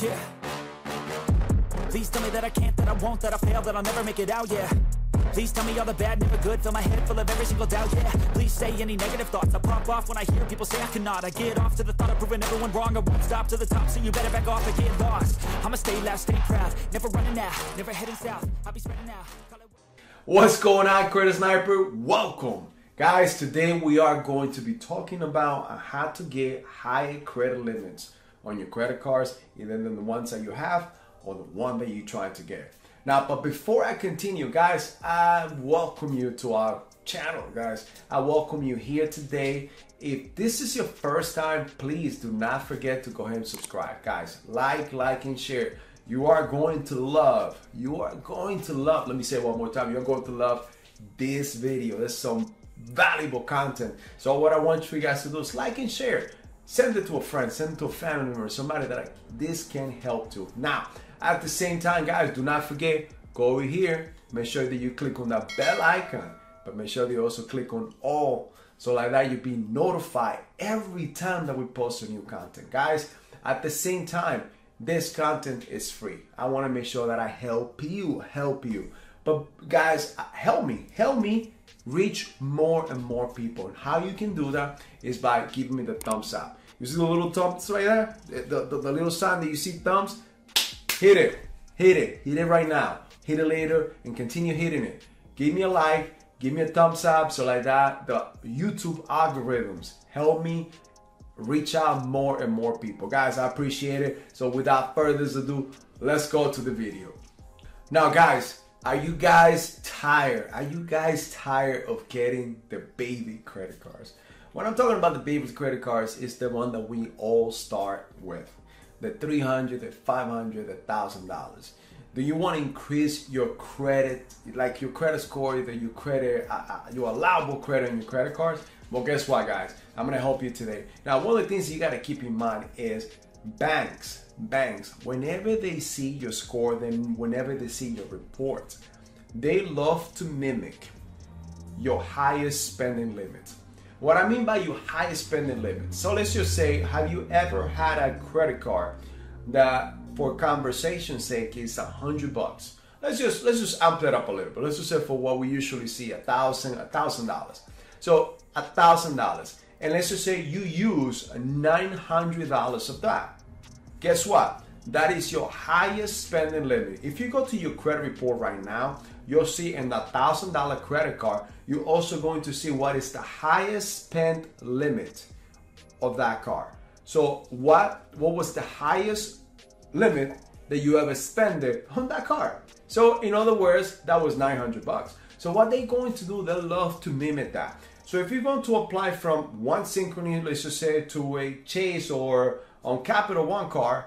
Yeah. Please tell me that I can't, that I won't, that I fail, that I'll never make it out, yeah. Please tell me all the bad, never good, fill my head full of every single doubt, yeah. Please say any negative thoughts, I pop off when I hear people say I cannot. I get off to the thought of proving everyone wrong, I won't stop to the top, so you better back off and get lost. I'ma stay loud, stay proud, never running out, never heading south. I'll be spreading out. What's going on, Credit Sniper? Welcome. Guys, today we are going to be talking about how to get high credit limits on your credit cards, either than the ones that you have or the one that you're trying to get. Now, but before I continue, guys, I welcome you to our channel, guys. I welcome you here today. If this is your first time, please do not forget to go ahead and subscribe, guys. Like, like, and share. You are going to love, you are going to love, let me say one more time, you're going to love this video. There's some valuable content. So what I want you guys to do is like and share. Send it to a friend, send it to a family member, somebody that I, this can help to. Now, at the same time, guys, do not forget, go over here, make sure that you click on that bell icon, but make sure that you also click on all. So like that, you'll be notified every time that we post a new content. Guys, at the same time, this content is free. I want to make sure that I help you, help you. But guys, uh, help me, help me reach more and more people. And how you can do that is by giving me the thumbs up. You see the little thumbs right there? The, the, the little sign that you see thumbs? Hit it, hit it, hit it right now. Hit it later and continue hitting it. Give me a like, give me a thumbs up. So like that, the YouTube algorithms help me reach out more and more people. Guys, I appreciate it. So without further ado, let's go to the video. Now, guys, are you guys tired? Are you guys tired of getting the baby credit cards? When I'm talking about the baby credit cards, it's the one that we all start with. The 300, the 500, the thousand dollars. Do you want to increase your credit, like your credit score, either your credit, uh, uh, your allowable credit on your credit cards? Well, guess what, guys? I'm gonna help you today. Now, one of the things you gotta keep in mind is banks, banks, whenever they see your score, then whenever they see your report, they love to mimic your highest spending limit. What I mean by your highest spending limit. So let's just say, have you ever had a credit card that, for conversation's sake, is a hundred bucks? Let's just let's just amp that up a little bit. Let's just say for what we usually see, a thousand, a thousand dollars. So a thousand dollars, and let's just say you use nine hundred dollars of that. Guess what? That is your highest spending limit. If you go to your credit report right now, you'll see in the thousand dollar credit card, you're also going to see what is the highest spent limit of that card. So what what was the highest limit that you ever spent on that card? So in other words, that was 900 bucks. So what they're going to do, they love to mimic that. So if you're going to apply from one synchrony, let's just say to a Chase or on Capital One card,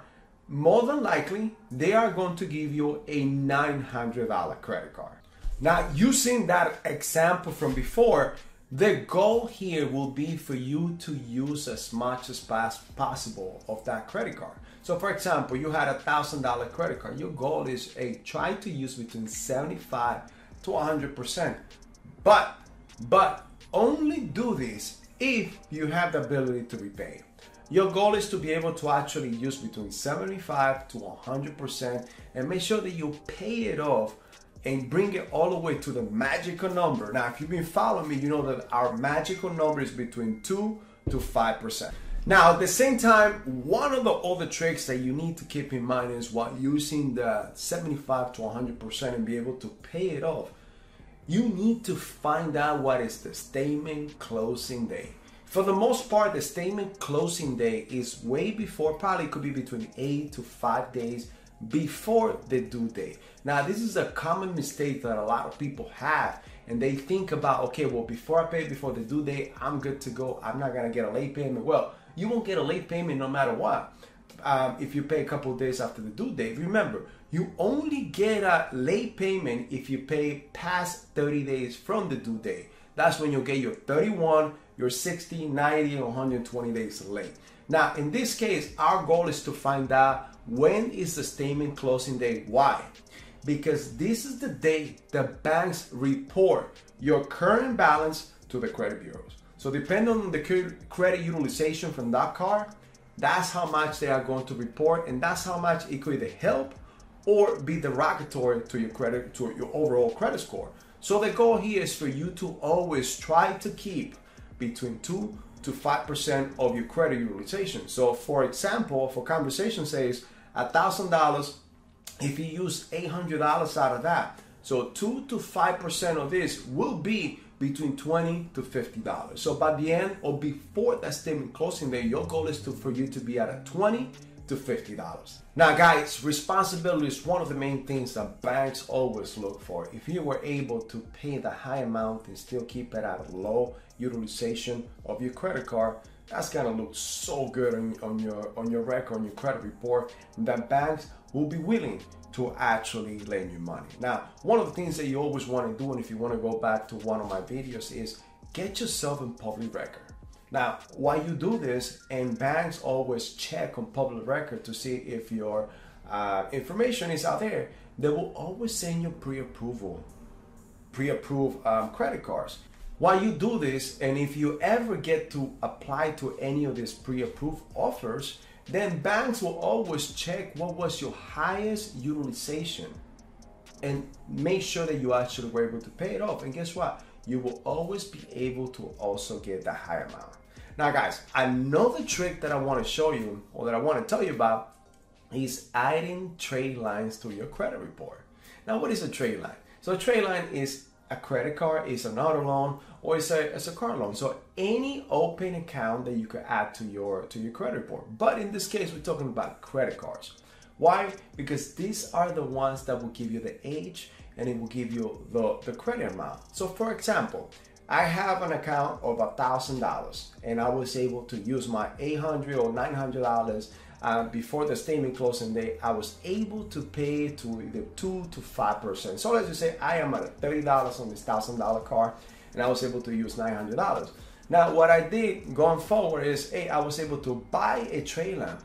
more than likely they are going to give you a $900 credit card. Now, using that example from before, the goal here will be for you to use as much as possible of that credit card. So, for example, you had a thousand dollar credit card. Your goal is a try to use between 75 to 100 percent, but but only do this if you have the ability to repay. Your goal is to be able to actually use between 75 to 100% and make sure that you pay it off and bring it all the way to the magical number. Now, if you've been following me, you know that our magical number is between 2 to 5%. Now, at the same time, one of the other tricks that you need to keep in mind is while using the 75 to 100% and be able to pay it off, you need to find out what is the statement closing day. For the most part, the statement closing day is way before, probably could be between eight to five days before the due date. Now, this is a common mistake that a lot of people have, and they think about, okay, well, before I pay before the due date, I'm good to go. I'm not gonna get a late payment. Well, you won't get a late payment no matter what. Um, if you pay a couple days after the due date, remember, you only get a late payment if you pay past 30 days from the due date. That's when you'll get your 31, your 60, 90, and 120 days late. Now, in this case, our goal is to find out when is the statement closing date. Why? Because this is the day the banks report your current balance to the credit bureaus. So depending on the credit utilization from that card, That's how much they are going to report, and that's how much it could help or be derogatory to your credit to your overall credit score. So the goal here is for you to always try to keep between two to five percent of your credit utilization. So, for example, for conversation says a thousand dollars, if you use eight hundred dollars out of that, so two to five percent of this will be between twenty to fifty dollars. So by the end or before that statement closing day, your goal is to for you to be at a twenty to $50. Now, guys, responsibility is one of the main things that banks always look for. If you were able to pay the high amount and still keep it at a low utilization of your credit card, that's gonna look so good on, on your on your record, on your credit report, that banks will be willing to actually lend you money. Now, one of the things that you always want to do, and if you want to go back to one of my videos, is get yourself in public record. Now, while you do this, and banks always check on public record to see if your uh, information is out there, they will always send you pre-approval, pre-approved um, credit cards. While you do this, and if you ever get to apply to any of these pre-approved offers, then banks will always check what was your highest utilization and make sure that you actually were able to pay it off. And guess what? You will always be able to also get the high amount. Now, guys, another trick that I want to show you or that I want to tell you about is adding trade lines to your credit report. Now, what is a trade line? So, a trade line is a credit card, is an auto loan, or it's a, it's a car loan. So, any open account that you could add to your to your credit report. But in this case, we're talking about credit cards. Why? Because these are the ones that will give you the age and it will give you the, the credit amount. So, for example, I have an account of a thousand dollars, and I was able to use my eight hundred or nine hundred dollars uh, before the statement closing day. I was able to pay to either two to five percent. So let's just say I am at thirty dollars on this thousand dollar card, and I was able to use nine hundred dollars. Now, what I did going forward is, hey, I was able to buy a trailer.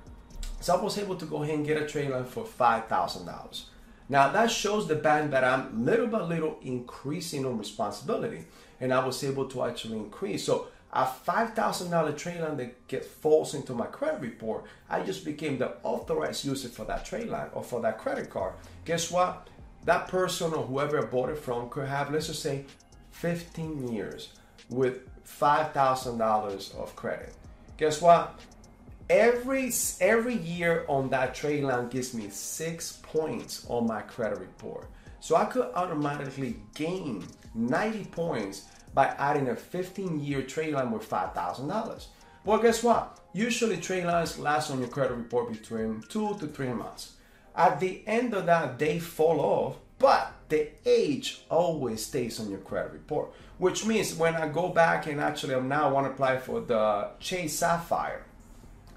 So I was able to go ahead and get a trailer for five thousand dollars. Now that shows the bank that I'm little by little increasing on responsibility and I was able to actually increase. So a $5,000 trade line that gets falls into my credit report, I just became the authorized user for that trade line or for that credit card. Guess what? That person or whoever I bought it from could have, let's just say, 15 years with $5,000 of credit. Guess what? Every every year on that trade line gives me six points on my credit report. So I could automatically gain 90 points by adding a 15 year trade line with $5,000. Well, guess what? Usually trade lines last on your credit report between two to three months. At the end of that, they fall off, but the age always stays on your credit report, which means when I go back and actually I now want to apply for the Chase Sapphire,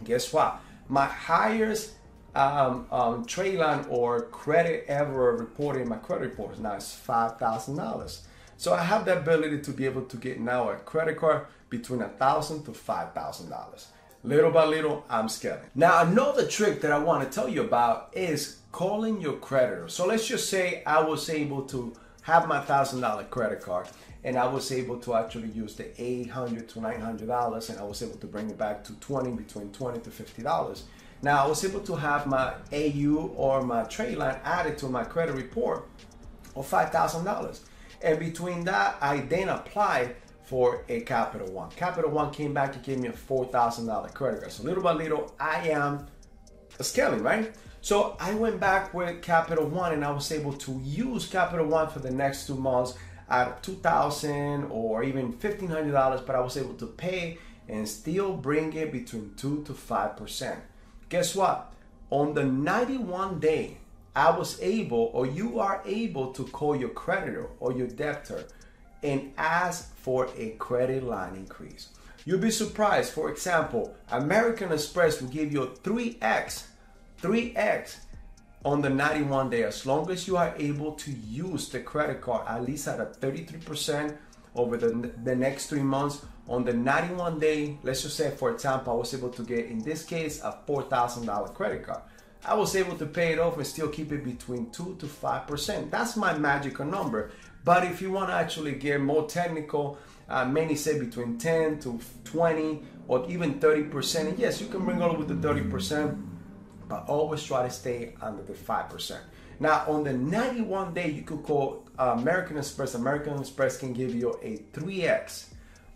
guess what? My highest um, um, trade line or credit ever reported in my credit report is now is $5,000. So I have the ability to be able to get now a credit card between a thousand to five thousand dollars. Little by little, I'm scaling. Now, another trick that I want to tell you about is calling your creditor. So let's just say I was able to have my thousand dollar credit card and I was able to actually use the eight hundred to nine hundred dollars and I was able to bring it back to twenty between twenty to fifty dollars. Now I was able to have my AU or my trade line added to my credit report of five thousand dollars. And between that, I then applied for a Capital One. Capital One came back and gave me a $4,000 credit card. So little by little, I am scaling, right? So I went back with Capital One and I was able to use Capital One for the next two months at 2,000 or even $1,500, but I was able to pay and still bring it between 2 to 5%. Guess what? On the 91 day I was able, or you are able to call your creditor or your debtor and ask for a credit line increase. You'll be surprised. For example, American Express will give you a 3x, 3x on the 91 day as long as you are able to use the credit card at least at a 33% over the, the next three months on the 91 day let's just say for example i was able to get in this case a $4000 credit card I was able to pay it off and still keep it between 2 to 5%. That's my magical number. But if you want to actually get more technical, uh, many say between 10 to 20 or even 30%. And yes, you can bring all with the 30%, but always try to stay under the 5%. Now, on the 91 day, you could call uh, American Express. American Express can give you a 3x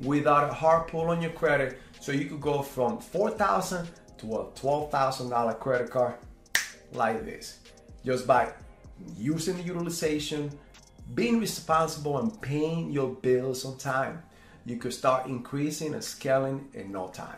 without a hard pull on your credit. So you could go from 4000 to a $12,000 credit card like this just by using the utilization, being responsible, and paying your bills on time. You could start increasing and scaling in no time.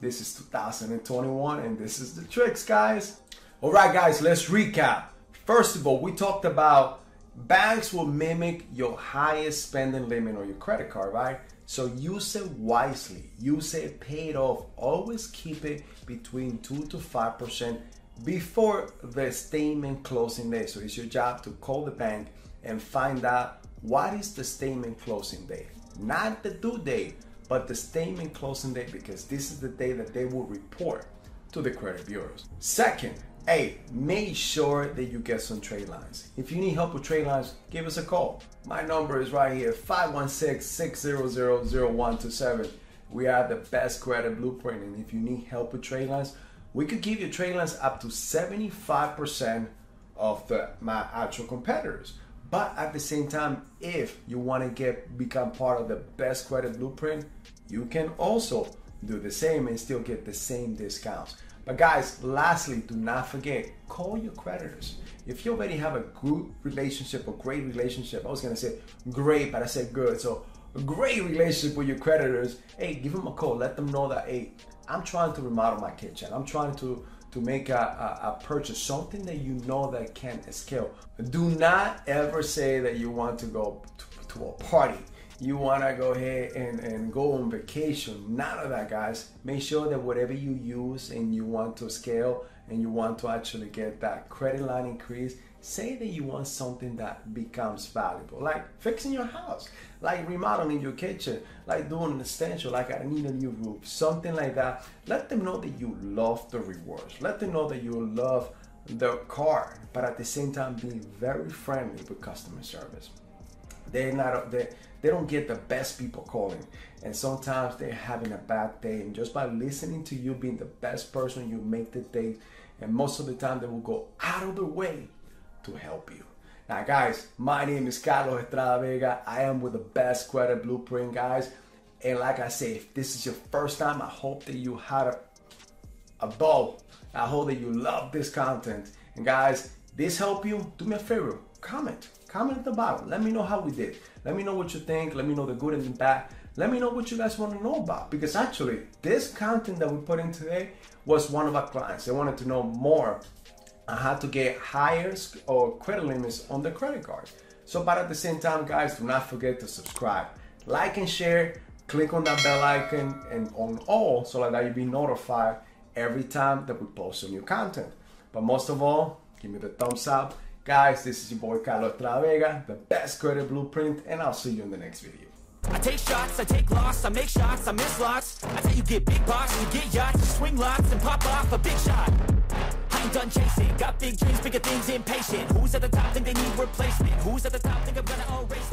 This is 2021 and this is the tricks, guys. All right, guys, let's recap. First of all, we talked about banks will mimic your highest spending limit on your credit card, right? So use it wisely, use it paid off. Always keep it between 2 to 5% before the statement closing day. So it's your job to call the bank and find out what is the statement closing date. Not the due date, but the statement closing date because this is the day that they will report to the credit bureaus. Second, hey, make sure that you get some trade lines. If you need help with trade lines, give us a call. My number is right here 516 600 0127. We are the best credit blueprint, and if you need help with trade lines, we could give you trade lines up to 75% of the my actual competitors. But at the same time, if you want to get become part of the best credit blueprint, you can also do the same and still get the same discounts. But guys, lastly, do not forget, call your creditors. If you already have a good relationship, a great relationship, I was gonna say great, but I said good. So a great relationship with your creditors, hey, give them a call. Let them know that, hey, I'm trying to remodel my kitchen. I'm trying to to make a, a, a, purchase, something that you know that can scale. Do not ever say that you want to go to, to a party. You want to go ahead and, and go on vacation. None of that, guys. Make sure that whatever you use and you want to scale and you want to actually get that credit line increase, say that you want something that becomes valuable, like fixing your house, like remodeling your kitchen, like doing an extension, like I need a new roof, something like that. Let them know that you love the rewards. Let them know that you love the car, but at the same time, be very friendly with customer service. They're not they, they don't get the best people calling, and sometimes they're having a bad day. And just by listening to you being the best person, you make the day. And most of the time, they will go out of their way to help you. Now, guys, my name is Carlos Estrada Vega. I am with the Best Credit Blueprint, guys. And like I say, if this is your first time, I hope that you had a, a ball. I hope that you love this content. And guys, this help you? Do me a favor, comment. Comment at the bottom. Let me know how we did. Let me know what you think. Let me know the good and the bad. Let me know what you guys want to know about. Because actually, this content that we put in today was one of our clients. They wanted to know more on how to get higher or credit limits on the credit card. So, but at the same time, guys, do not forget to subscribe, like, and share. Click on that bell icon and on all so that you'll be notified every time that we post a new content. But most of all, give me the thumbs up. Guys, this is your boy Carlos Travega, the best credit blueprint, and I'll see you in the next video. I take shots, I take loss, I make shots, I miss lots. I tell you get big box, you get yachts, you swing lots and pop off a big shot. I ain't done chasing, got big dreams, bigger things, impatient. Who's at the top think they need replacement? Who's at the top think I'm gonna erase